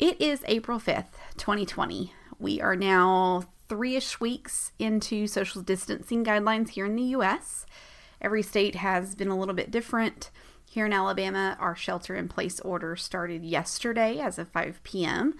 It is April 5th, 2020. We are now three ish weeks into social distancing guidelines here in the US. Every state has been a little bit different. Here in Alabama, our shelter in place order started yesterday as of 5 p.m.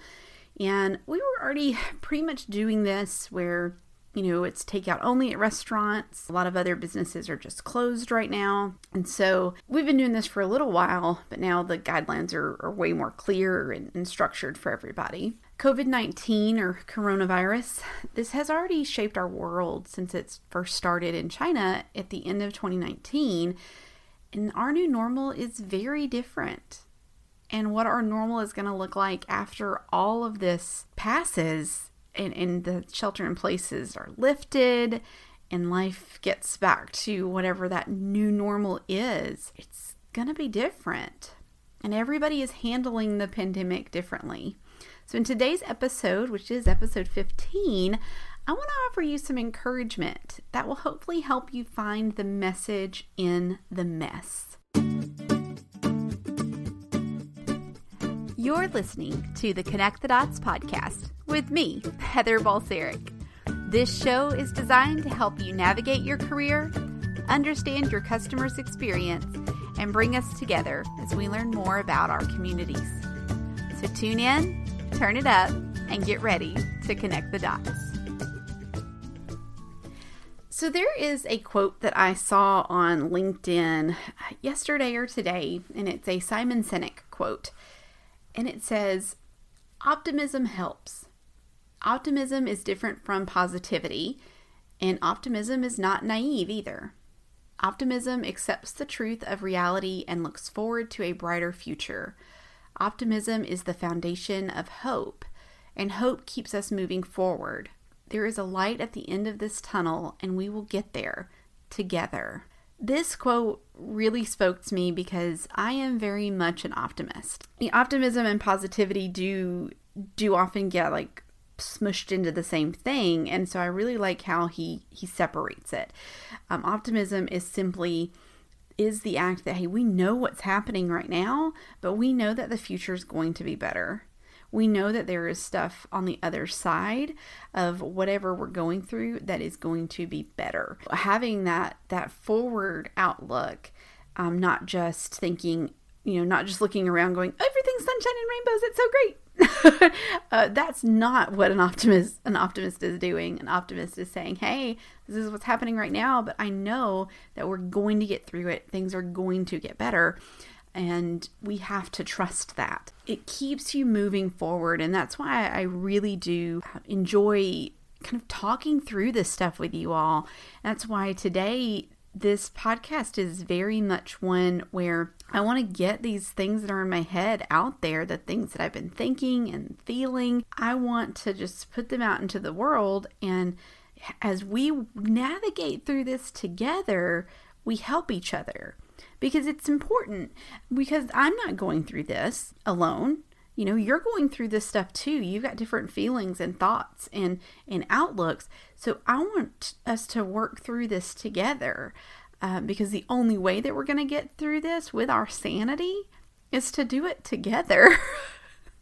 And we were already pretty much doing this where, you know, it's takeout only at restaurants. A lot of other businesses are just closed right now. And so we've been doing this for a little while, but now the guidelines are, are way more clear and, and structured for everybody. COVID 19 or coronavirus, this has already shaped our world since it first started in China at the end of 2019. And our new normal is very different. And what our normal is going to look like after all of this passes and, and the shelter in places are lifted and life gets back to whatever that new normal is, it's going to be different. And everybody is handling the pandemic differently. So, in today's episode, which is episode 15, I want to offer you some encouragement that will hopefully help you find the message in the mess. You're listening to the Connect the Dots podcast with me, Heather Balseric. This show is designed to help you navigate your career, understand your customer's experience, and bring us together as we learn more about our communities. So tune in, turn it up, and get ready to connect the dots. So, there is a quote that I saw on LinkedIn yesterday or today, and it's a Simon Sinek quote. And it says, Optimism helps. Optimism is different from positivity, and optimism is not naive either. Optimism accepts the truth of reality and looks forward to a brighter future. Optimism is the foundation of hope, and hope keeps us moving forward. There is a light at the end of this tunnel, and we will get there together. This quote really spoke to me because I am very much an optimist. The optimism and positivity do do often get like smushed into the same thing, and so I really like how he he separates it. Um, optimism is simply is the act that hey we know what's happening right now, but we know that the future is going to be better we know that there is stuff on the other side of whatever we're going through that is going to be better. Having that that forward outlook, um, not just thinking, you know, not just looking around going, everything's sunshine and rainbows, it's so great. uh, that's not what an optimist an optimist is doing. An optimist is saying, "Hey, this is what's happening right now, but I know that we're going to get through it. Things are going to get better." And we have to trust that. It keeps you moving forward, and that's why I really do enjoy kind of talking through this stuff with you all. That's why today this podcast is very much one where I want to get these things that are in my head out there, the things that I've been thinking and feeling. I want to just put them out into the world. And as we navigate through this together, we help each other because it's important because I'm not going through this alone. You know, you're going through this stuff too. You've got different feelings and thoughts and and outlooks. So I want us to work through this together uh, because the only way that we're going to get through this with our sanity is to do it together.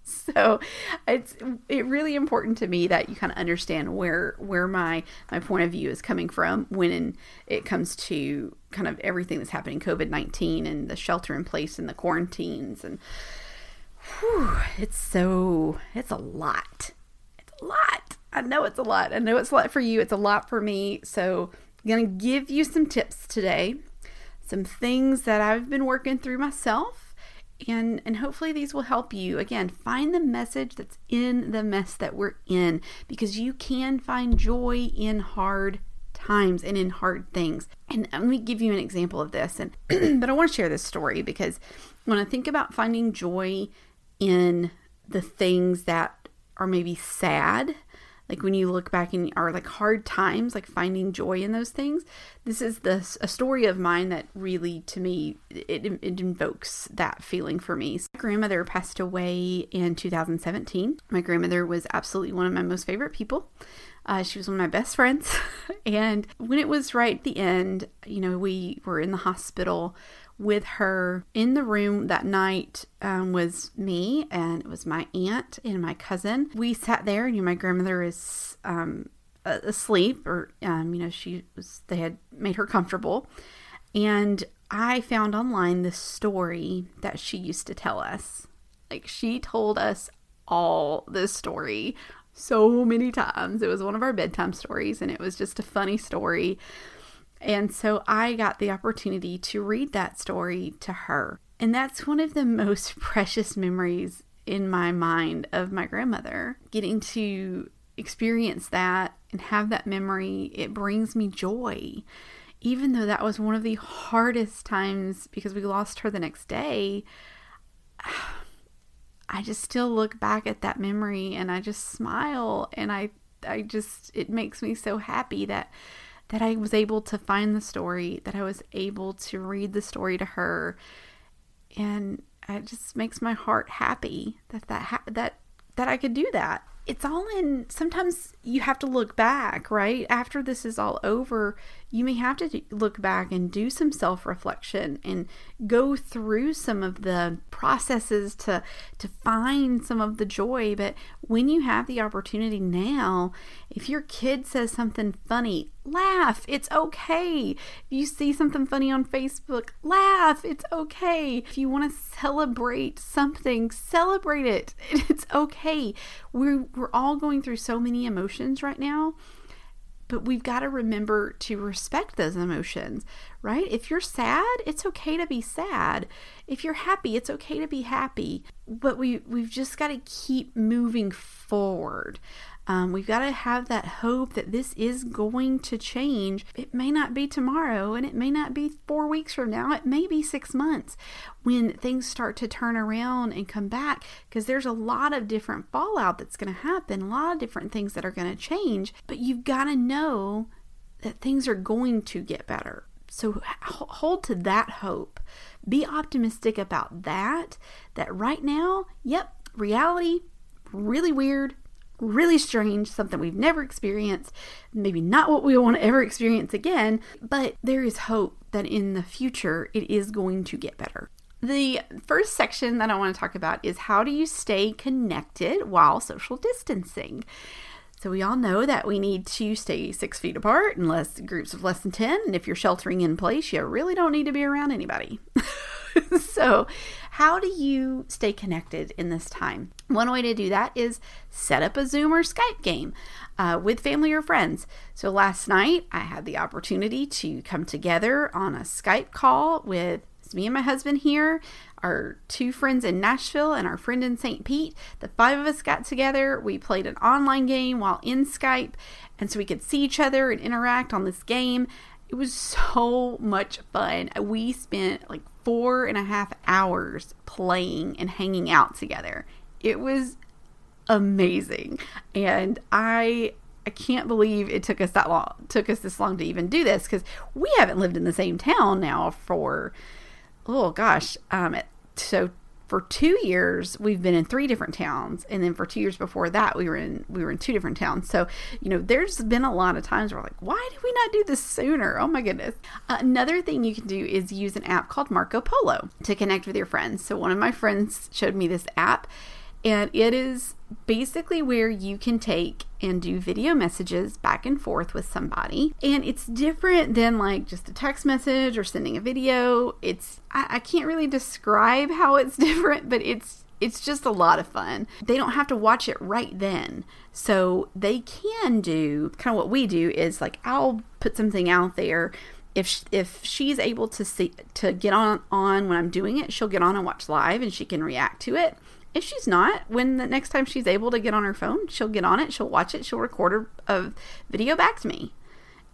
so it's it really important to me that you kind of understand where where my my point of view is coming from when it comes to kind of everything that's happening covid-19 and the shelter in place and the quarantines and whew, it's so it's a lot. It's a lot. I know it's a lot. I know it's a lot for you. It's a lot for me. So i'm gonna give you some tips today. Some things that i've been working through myself and and hopefully these will help you. Again find the message that's in the mess that we're in because you can find joy in hard times and in hard things. And let me give you an example of this and but i want to share this story because when i think about finding joy in the things that are maybe sad like when you look back in our like hard times like finding joy in those things this is this a story of mine that really to me it, it invokes that feeling for me. My grandmother passed away in 2017 my grandmother was absolutely one of my most favorite people. Uh, she was one of my best friends. And when it was right at the end you know we were in the hospital with her in the room that night um, was me and it was my aunt and my cousin. We sat there, and you know, my grandmother is um, asleep, or um, you know, she was. They had made her comfortable, and I found online this story that she used to tell us. Like she told us all this story so many times. It was one of our bedtime stories, and it was just a funny story. And so I got the opportunity to read that story to her. And that's one of the most precious memories in my mind of my grandmother. Getting to experience that and have that memory, it brings me joy. Even though that was one of the hardest times because we lost her the next day, I just still look back at that memory and I just smile and I I just it makes me so happy that that I was able to find the story, that I was able to read the story to her. And it just makes my heart happy that that ha- that that I could do that. It's all in sometimes you have to look back right? After this is all over you may have to look back and do some self-reflection and go through some of the processes to to find some of the joy. But when you have the opportunity now if your kid says something funny laugh. It's okay. If you see something funny on facebook laugh. It's okay. If you want to celebrate something celebrate it. It's okay. We're we're all going through so many emotions right now but we've got to remember to respect those emotions, right? If you're sad, it's okay to be sad. If you're happy, it's okay to be happy. But we we've just got to keep moving forward. Um, we've got to have that hope that this is going to change. It may not be tomorrow, and it may not be four weeks from now. It may be six months when things start to turn around and come back because there's a lot of different fallout that's going to happen, a lot of different things that are going to change. But you've got to know that things are going to get better. So hold to that hope. Be optimistic about that. That right now, yep, reality, really weird, really strange, something we've never experienced, maybe not what we want to ever experience again, but there is hope that in the future it is going to get better. The first section that I want to talk about is how do you stay connected while social distancing? So, we all know that we need to stay six feet apart unless groups of less than 10. And if you're sheltering in place, you really don't need to be around anybody. so, how do you stay connected in this time? One way to do that is set up a Zoom or Skype game uh, with family or friends. So, last night I had the opportunity to come together on a Skype call with me and my husband here, our two friends in Nashville, and our friend in St. Pete. The five of us got together. We played an online game while in Skype, and so we could see each other and interact on this game. It was so much fun. We spent like four and a half hours playing and hanging out together. It was amazing. And I I can't believe it took us that long took us this long to even do this because we haven't lived in the same town now for oh gosh um so for two years we've been in three different towns and then for two years before that we were in we were in two different towns. So you know there's been a lot of times where like why did we not do this sooner? Oh my goodness. Another thing you can do is use an app called marco polo to connect with your friends. So one of my friends showed me this app and it is basically where you can take and do video messages back and forth with somebody. And it's different than like just a text message or sending a video. It's, I, I can't really describe how it's different, but it's it's just a lot of fun. They don't have to watch it right then. So they can do kind of what we do is like I'll put something out there if if she's able to see to get on on when I'm doing it, she'll get on and watch live and she can react to it. If she's not, when the next time she's able to get on her phone, she'll get on it, she'll watch it, she'll record a video back to me.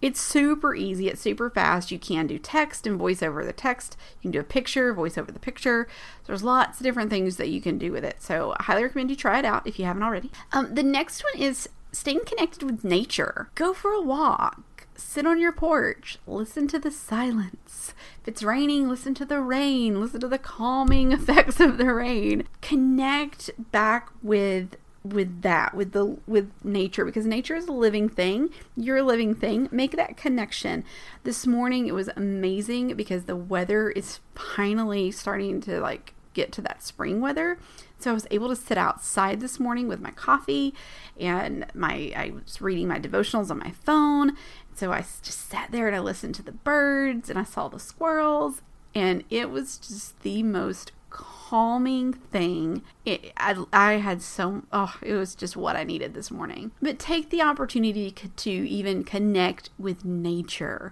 It's super easy, it's super fast. You can do text and voice over the text. You can do a picture, voice over the picture. There's lots of different things that you can do with it. So I highly recommend you try it out if you haven't already. Um, the next one is staying connected with nature. Go for a walk sit on your porch, listen to the silence. If it's raining, listen to the rain, listen to the calming effects of the rain. Connect back with with that with the with nature because nature is a living thing you're a living thing make that connection this morning it was amazing because the weather is finally starting to like get to that spring weather so I was able to sit outside this morning with my coffee and my I was reading my devotionals on my phone. So I just sat there and I listened to the birds and I saw the squirrels and it was just the most calming thing. It, I, I had so, oh, it was just what I needed this morning. But take the opportunity to even connect with nature.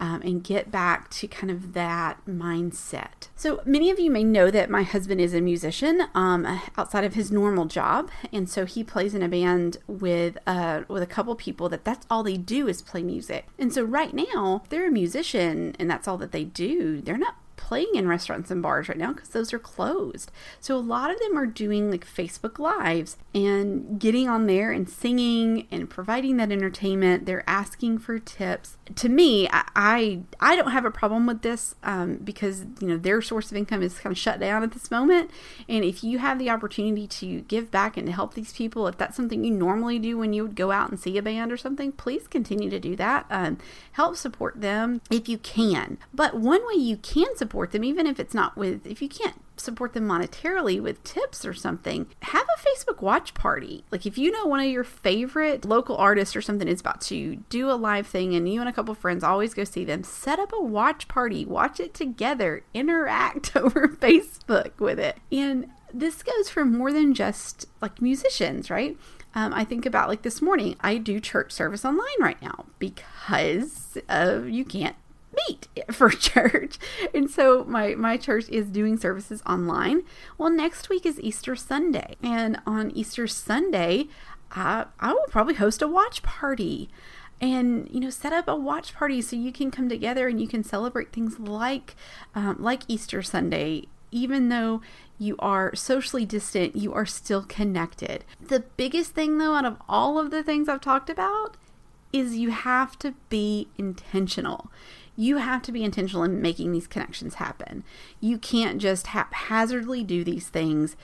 Um, and get back to kind of that mindset. So, many of you may know that my husband is a musician um, outside of his normal job, and so he plays in a band with uh, with a couple people that that's all they do is play music. And so, right now, they're a musician and that's all that they do. They're not playing in restaurants and bars right now because those are closed. So a lot of them are doing like Facebook Lives and getting on there and singing and providing that entertainment. They're asking for tips. To me, I I, I don't have a problem with this um, because you know their source of income is kind of shut down at this moment. And if you have the opportunity to give back and to help these people, if that's something you normally do when you would go out and see a band or something, please continue to do that. Um, help support them if you can. But one way you can support support them, even if it's not with, if you can't support them monetarily with tips or something, have a Facebook watch party. Like if you know one of your favorite local artists or something is about to do a live thing and you and a couple friends always go see them, set up a watch party, watch it together, interact over Facebook with it. And this goes for more than just like musicians, right? Um, I think about like this morning, I do church service online right now because you can't meet for church. And so my my church is doing services online. Well, next week is Easter Sunday, and on Easter Sunday, I I will probably host a watch party. And you know, set up a watch party so you can come together and you can celebrate things like, um, like Easter Sunday even though you are socially distant, you are still connected. The biggest thing, though, out of all of the things I've talked about, is you have to be intentional you have to be intentional in making these connections happen. You can't just haphazardly do these things.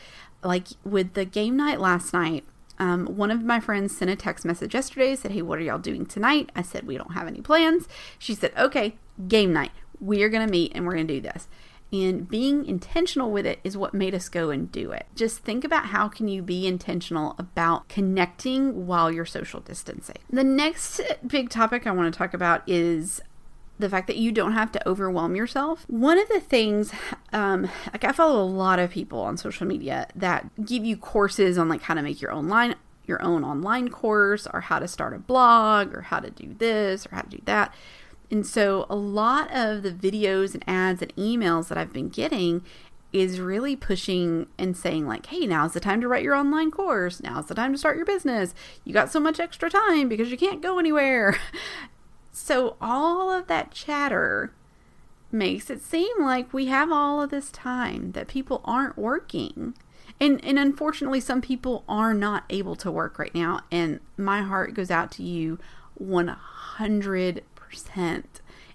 Like with the game night last night, um, one of my friends sent a text message yesterday, said, Hey, what are y'all doing tonight? I said, We don't have any plans. She said, Okay, game night. We are going to meet and we're going to do this. And being intentional with it is what made us go and do it. Just think about how can you be intentional about connecting while you're social distancing. The next big topic I want to talk about is the fact that you don't have to overwhelm yourself. One of the things, um, like I follow a lot of people on social media that give you courses on like how to make your own line, your own online course, or how to start a blog, or how to do this, or how to do that. And so a lot of the videos and ads and emails that I've been getting is really pushing and saying like hey now's the time to write your online course now's the time to start your business you got so much extra time because you can't go anywhere So all of that chatter makes it seem like we have all of this time that people aren't working. And and unfortunately some people are not able to work right now and my heart goes out to you 100%.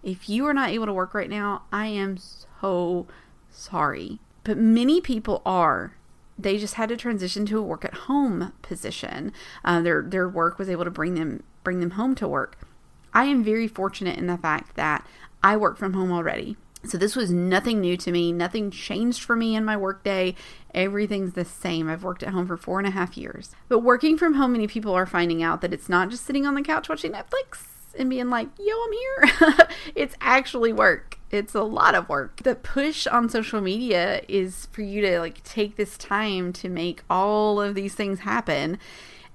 If you are not able to work right now, I am so sorry. But many people are they just had to transition to a work at home position. Uh, their their work was able to bring them bring them home to work. I am very fortunate in the fact that I work from home already. So this was nothing new to me. Nothing changed for me in my workday. Everything's the same. I've worked at home for four and a half years. But working from home, many people are finding out that it's not just sitting on the couch watching Netflix and being like, yo, I'm here. it's actually work. It's a lot of work. The push on social media is for you to like take this time to make all of these things happen.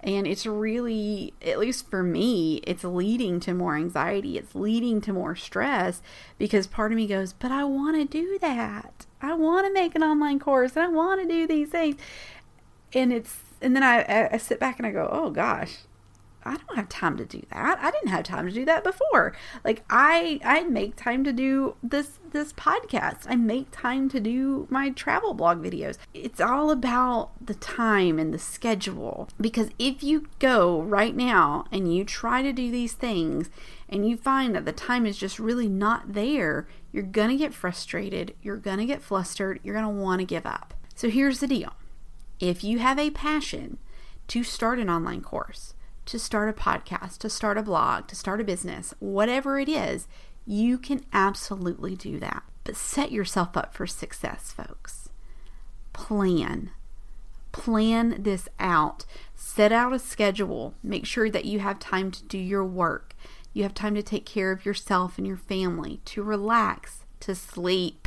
And it's really, at least for me, it's leading to more anxiety. It's leading to more stress because part of me goes, but I want to do that. I want to make an online course and I want to do these things. And it's, and then I, I sit back and I go, oh gosh, I don't have time to do that. I didn't have time to do that before. Like I I make time to do this this podcast. I make time to do my travel blog videos. It's all about the time and the schedule. Because if you go right now and you try to do these things and you find that the time is just really not there, you're going to get frustrated, you're going to get flustered, you're going to want to give up. So here's the deal. If you have a passion to start an online course, to start a podcast, to start a blog, to start a business, whatever it is, you can absolutely do that. But set yourself up for success, folks. Plan. Plan this out. Set out a schedule. Make sure that you have time to do your work. You have time to take care of yourself and your family, to relax, to sleep,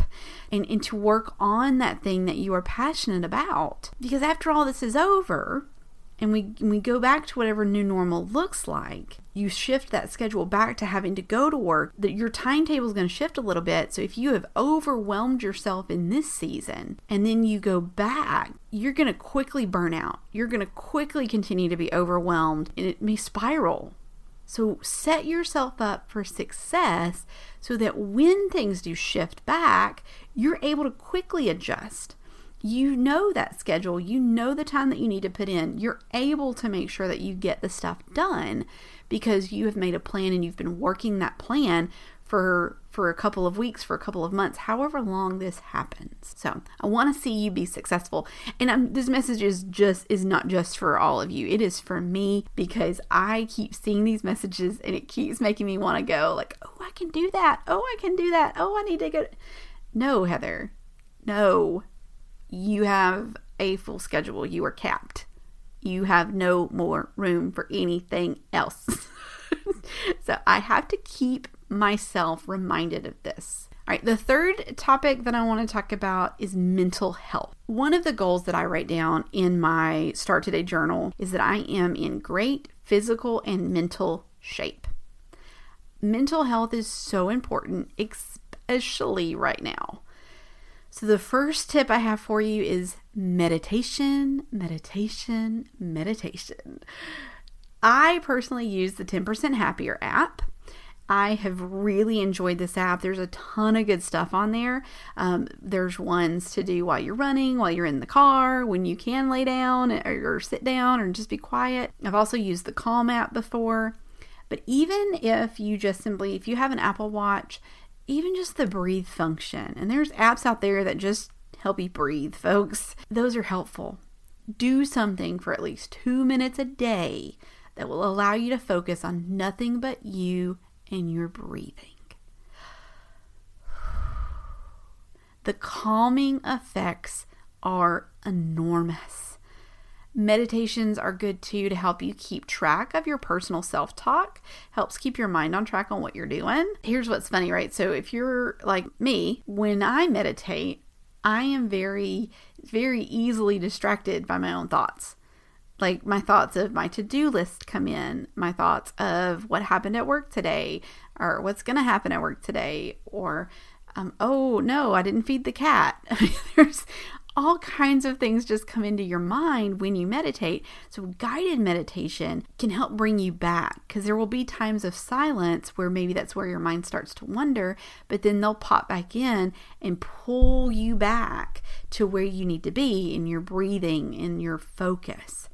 and, and to work on that thing that you are passionate about. Because after all this is over, and we we go back to whatever new normal looks like you shift that schedule back to having to go to work that your timetable is going to shift a little bit. So if you have overwhelmed yourself in this season and then you go back you're going to quickly burn out. You're going to quickly continue to be overwhelmed and it may spiral. So set yourself up for success so that when things do shift back you're able to quickly adjust you know that schedule, you know the time that you need to put in. You're able to make sure that you get the stuff done because you have made a plan and you've been working that plan for for a couple of weeks, for a couple of months, however long this happens. So, I want to see you be successful. And I'm, this message is just is not just for all of you. It is for me because I keep seeing these messages and it keeps making me want to go like, "Oh, I can do that. Oh, I can do that. Oh, I need to go." No, Heather. No you have a full schedule. You are capped. You have no more room for anything else. so I have to keep myself reminded of this. All right, the third topic that I want to talk about is mental health. One of the goals that I write down in my Start Today journal is that I am in great physical and mental shape. Mental health is so important, especially right now. So, the first tip I have for you is meditation, meditation, meditation. I personally use the 10% Happier app. I have really enjoyed this app. There's a ton of good stuff on there. Um, there's ones to do while you're running, while you're in the car, when you can lay down or, or sit down or just be quiet. I've also used the Calm app before. But even if you just simply, if you have an Apple Watch even just the breathe function. And there's apps out there that just help you breathe, folks. Those are helpful. Do something for at least two minutes a day that will allow you to focus on nothing but you and your breathing. The calming effects are enormous. Meditations are good too to help you keep track of your personal self talk, helps keep your mind on track on what you're doing. Here's what's funny, right? So, if you're like me, when I meditate, I am very, very easily distracted by my own thoughts. Like my thoughts of my to do list come in, my thoughts of what happened at work today, or what's going to happen at work today, or um, oh no, I didn't feed the cat. There's all kinds of things just come into your mind when you meditate. So, guided meditation can help bring you back because there will be times of silence where maybe that's where your mind starts to wander, but then they'll pop back in and pull you back to where you need to be in your breathing, in your focus.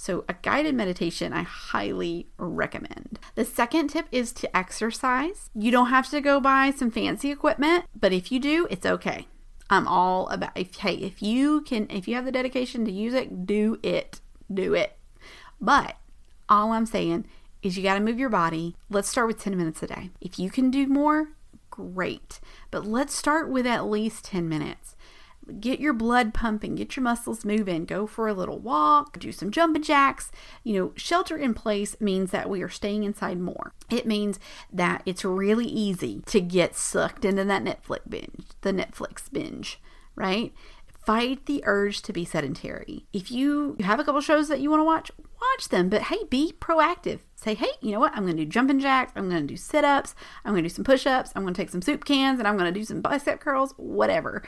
So, a guided meditation I highly recommend. The second tip is to exercise. You don't have to go buy some fancy equipment, but if you do, it's okay. I'm all about if hey, if you can if you have the dedication to use it, do it. Do it. But all I'm saying is you got to move your body. Let's start with 10 minutes a day. If you can do more, great. But let's start with at least 10 minutes get your blood pumping, get your muscles moving, go for a little walk, do some jumping jacks. You know, shelter in place means that we are staying inside more. It means that it's really easy to get sucked into that Netflix binge, the Netflix binge, right? Fight the urge to be sedentary. If you have a couple shows that you want to watch, watch them, but hey, be proactive. Say, hey, you know what? I'm going to do jumping jacks. I'm going to do sit ups. I'm going to do some push ups. I'm going to take some soup cans and I'm going to do some bicep curls, whatever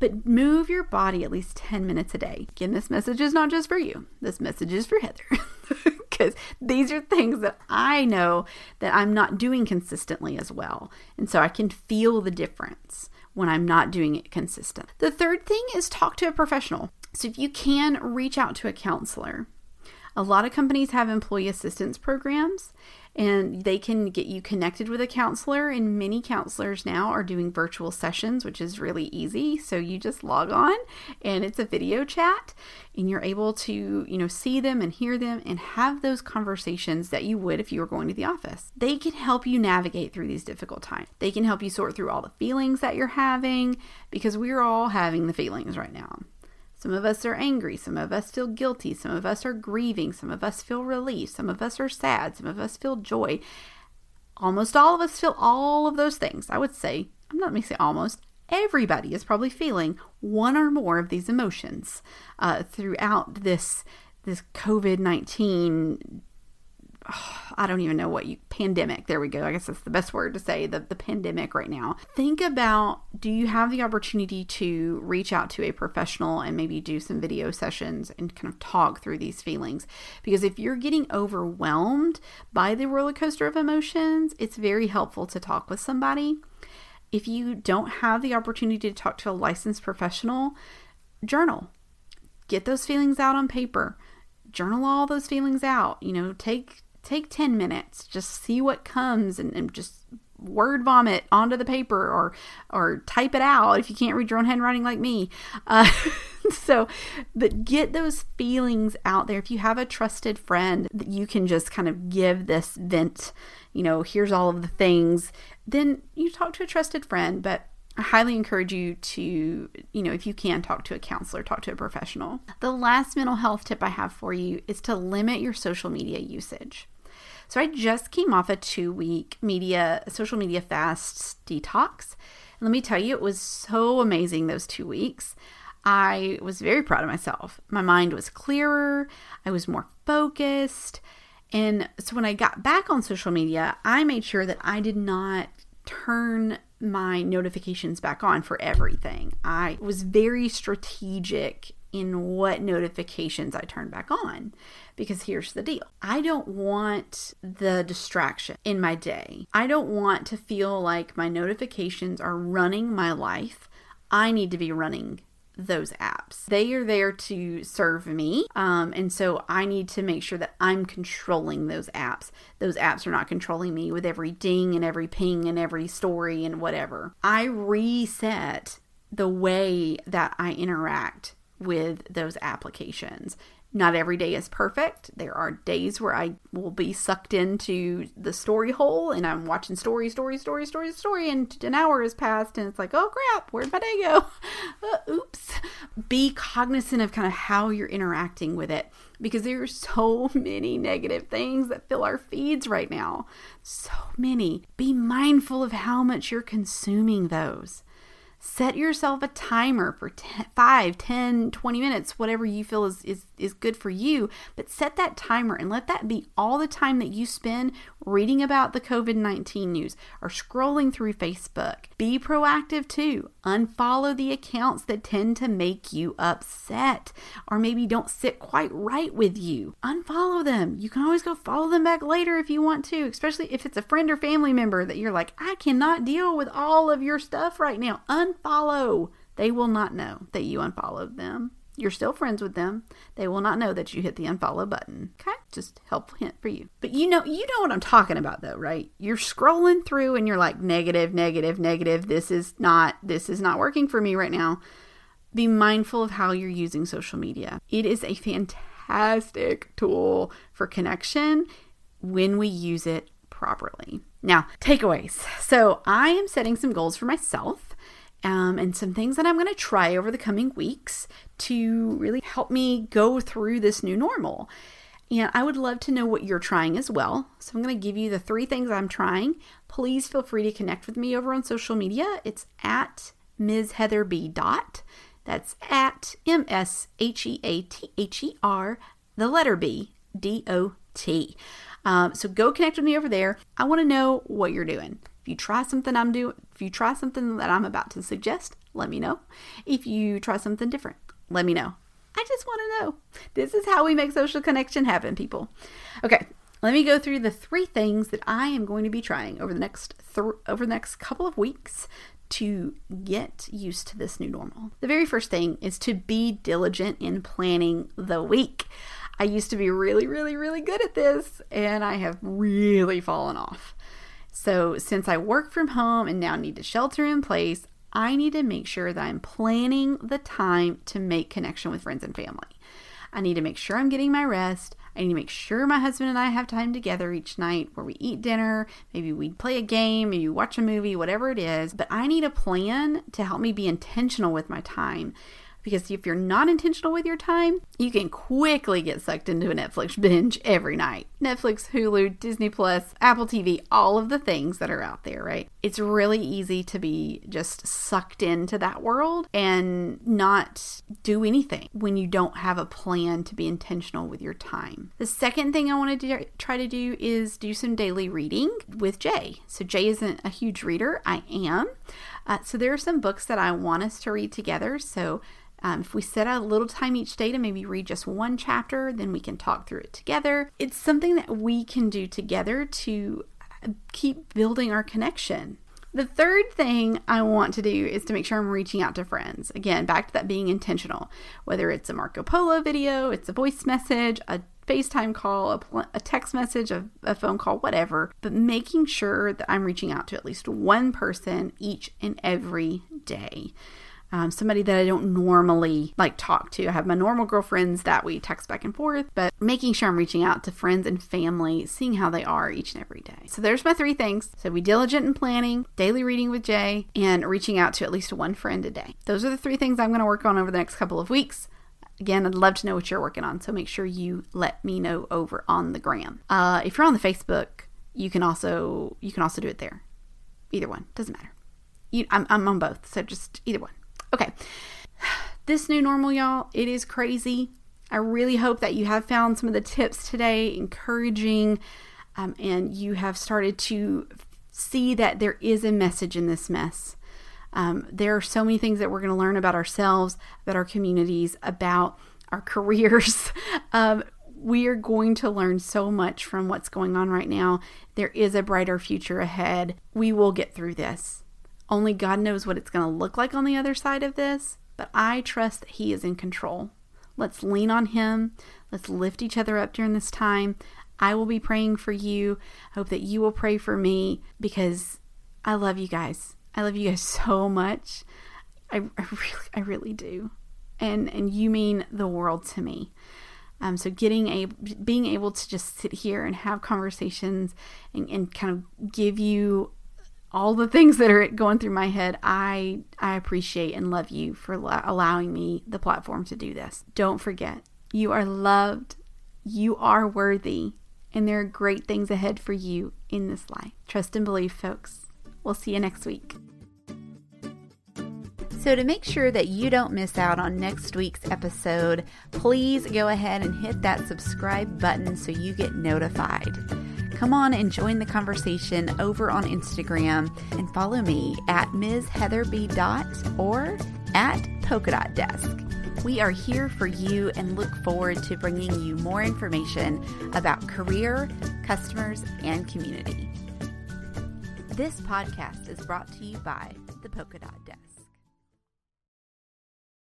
but move your body at least 10 minutes a day. Again, this message is not just for you, this message is for Heather. Because these are things that I know that I'm not doing consistently as well. And so I can feel the difference when I'm not doing it consistent. The third thing is talk to a professional. So if you can reach out to a counselor, A lot of companies have employee assistance programs and they can get you connected with a counselor and many counselors now are doing virtual sessions which is really easy. So you just log on and it's a video chat and you're able to you know see them and hear them and have those conversations that you would if you were going to the office. They can help you navigate through these difficult times. They can help you sort through all the feelings that you're having because we're all having the feelings right now some of us are angry. Some of us feel guilty. Some of us are grieving. Some of us feel relief. Some of us are sad. Some of us feel joy. Almost all of us feel all of those things. I would say, I'm not going to say almost, everybody is probably feeling one or more of these emotions uh, throughout this this COVID 19 I don't even know what you pandemic. There we go. I guess that's the best word to say the, the pandemic right now. Think about do you have the opportunity to reach out to a professional and maybe do some video sessions and kind of talk through these feelings? Because if you're getting overwhelmed by the roller coaster of emotions, it's very helpful to talk with somebody. If you don't have the opportunity to talk to a licensed professional, journal. Get those feelings out on paper journal all those feelings out you know take take 10 minutes just see what comes and, and just word vomit onto the paper or or type it out if you can't read your own handwriting like me. Uh, so but get those feelings out there. If you have a trusted friend that you can just kind of give this vent you know here's all of the things then you talk to a trusted friend but I highly encourage you to, you know, if you can, talk to a counselor, talk to a professional. The last mental health tip I have for you is to limit your social media usage. So I just came off a two week media, social media fast detox. And let me tell you, it was so amazing those two weeks. I was very proud of myself. My mind was clearer, I was more focused. And so when I got back on social media, I made sure that I did not turn my notifications back on for everything. I was very strategic in what notifications I turn back on. Because here's the deal I don't want the distraction in my day. I don't want to feel like my notifications are running my life. I need to be running those apps. They are there to serve me. Um, and so I need to make sure that I'm controlling those apps. Those apps are not controlling me with every ding and every ping and every story and whatever. I reset the way that I interact with those applications. Not every day is perfect. There are days where I will be sucked into the story hole and I'm watching story, story, story, story, story, and an hour has passed and it's like, oh crap, where'd my day go? Uh, oops. Be cognizant of kind of how you're interacting with it because there are so many negative things that fill our feeds right now. So many. Be mindful of how much you're consuming those set yourself a timer for 10, 5 10 20 minutes whatever you feel is, is is good for you but set that timer and let that be all the time that you spend reading about the covid-19 news or scrolling through facebook. Be proactive too. Unfollow the accounts that tend to make you upset or maybe don't sit quite right with you. Unfollow them. You can always go follow them back later if you want to especially if it's a friend or family member that you're like i cannot deal with all of your stuff right now unfollow. They will not know that you unfollowed them. You're still friends with them. They will not know that you hit the unfollow button. Okay? Just helpful hint for you. But you know, you know what I'm talking about though, right? You're scrolling through and you're like negative, negative, negative. This is not this is not working for me right now. Be mindful of how you're using social media. It is a fantastic tool for connection when we use it properly. Now, takeaways. So, I am setting some goals for myself um, and some things that I'm going to try over the coming weeks to really help me go through this new normal. And I would love to know what you're trying as well. So I'm going to give you the three things I'm trying. Please feel free to connect with me over on social media. It's at Ms. Heather B. Dot. That's at M S H E A T H E R, the letter B, D O T. Um, so go connect with me over there. I want to know what you're doing. If you try something I'm doing, if you try something that I'm about to suggest, let me know. If you try something different, let me know. I just want to know. This is how we make social connection happen, people. Okay, let me go through the three things that I am going to be trying over the next th- over the next couple of weeks to get used to this new normal. The very first thing is to be diligent in planning the week. I used to be really, really, really good at this, and I have really fallen off. So, since I work from home and now need to shelter in place, I need to make sure that I'm planning the time to make connection with friends and family. I need to make sure I'm getting my rest. I need to make sure my husband and I have time together each night where we eat dinner, maybe we play a game, maybe watch a movie, whatever it is. But I need a plan to help me be intentional with my time because if you're not intentional with your time, you can quickly get sucked into a Netflix binge every night. Netflix, Hulu, Disney Plus, Apple TV, all of the things that are out there, right? It's really easy to be just sucked into that world and not do anything when you don't have a plan to be intentional with your time. The second thing I want to try to do is do some daily reading with Jay. So, Jay isn't a huge reader, I am. Uh, so, there are some books that I want us to read together. So, um, if we set a little time each day to maybe read just one chapter, then we can talk through it together. It's something that we can do together to keep building our connection. The third thing I want to do is to make sure I'm reaching out to friends. Again, back to that being intentional. Whether it's a Marco Polo video, it's a voice message, a FaceTime call, a, a text message, a, a phone call, whatever, but making sure that I'm reaching out to at least one person each and every day um, somebody that I don't normally like talk to. I have my normal girlfriends that we text back and forth, but making sure I'm reaching out to friends and family, seeing how they are each and every day. So there's my three things. So be diligent in planning, daily reading with Jay, and reaching out to at least one friend a day. Those are the three things I'm going to work on over the next couple of weeks. Again, I'd love to know what you're working on, so make sure you let me know over on the gram. Uh, if you're on the Facebook, you can also you can also do it there. Either one doesn't matter. You, I'm, I'm on both, so just either one. Okay. This new normal, y'all, it is crazy. I really hope that you have found some of the tips today encouraging um, and you have started to see that there is a message in this mess. Um, there are so many things that we're going to learn about ourselves, about our communities, about our careers. um, we are going to learn so much from what's going on right now. There is a brighter future ahead. We will get through this. Only God knows what it's going to look like on the other side of this, but I trust that He is in control. Let's lean on Him. Let's lift each other up during this time. I will be praying for you. I hope that you will pray for me because I love you guys. I love you guys so much. I, I really, I really do. And and you mean the world to me. Um, so getting a being able to just sit here and have conversations and, and kind of give you all the things that are going through my head, I I appreciate and love you for allowing me the platform to do this. Don't forget, you are loved, you are worthy, and there are great things ahead for you in this life. Trust and believe, folks. We'll see you next week. So, to make sure that you don't miss out on next week's episode, please go ahead and hit that subscribe button so you get notified. Come on and join the conversation over on Instagram and follow me at Ms. Heather B. Dot or at Polka Dot Desk. We are here for you and look forward to bringing you more information about career, customers, and community. This podcast is brought to you by the Polka Dot Desk.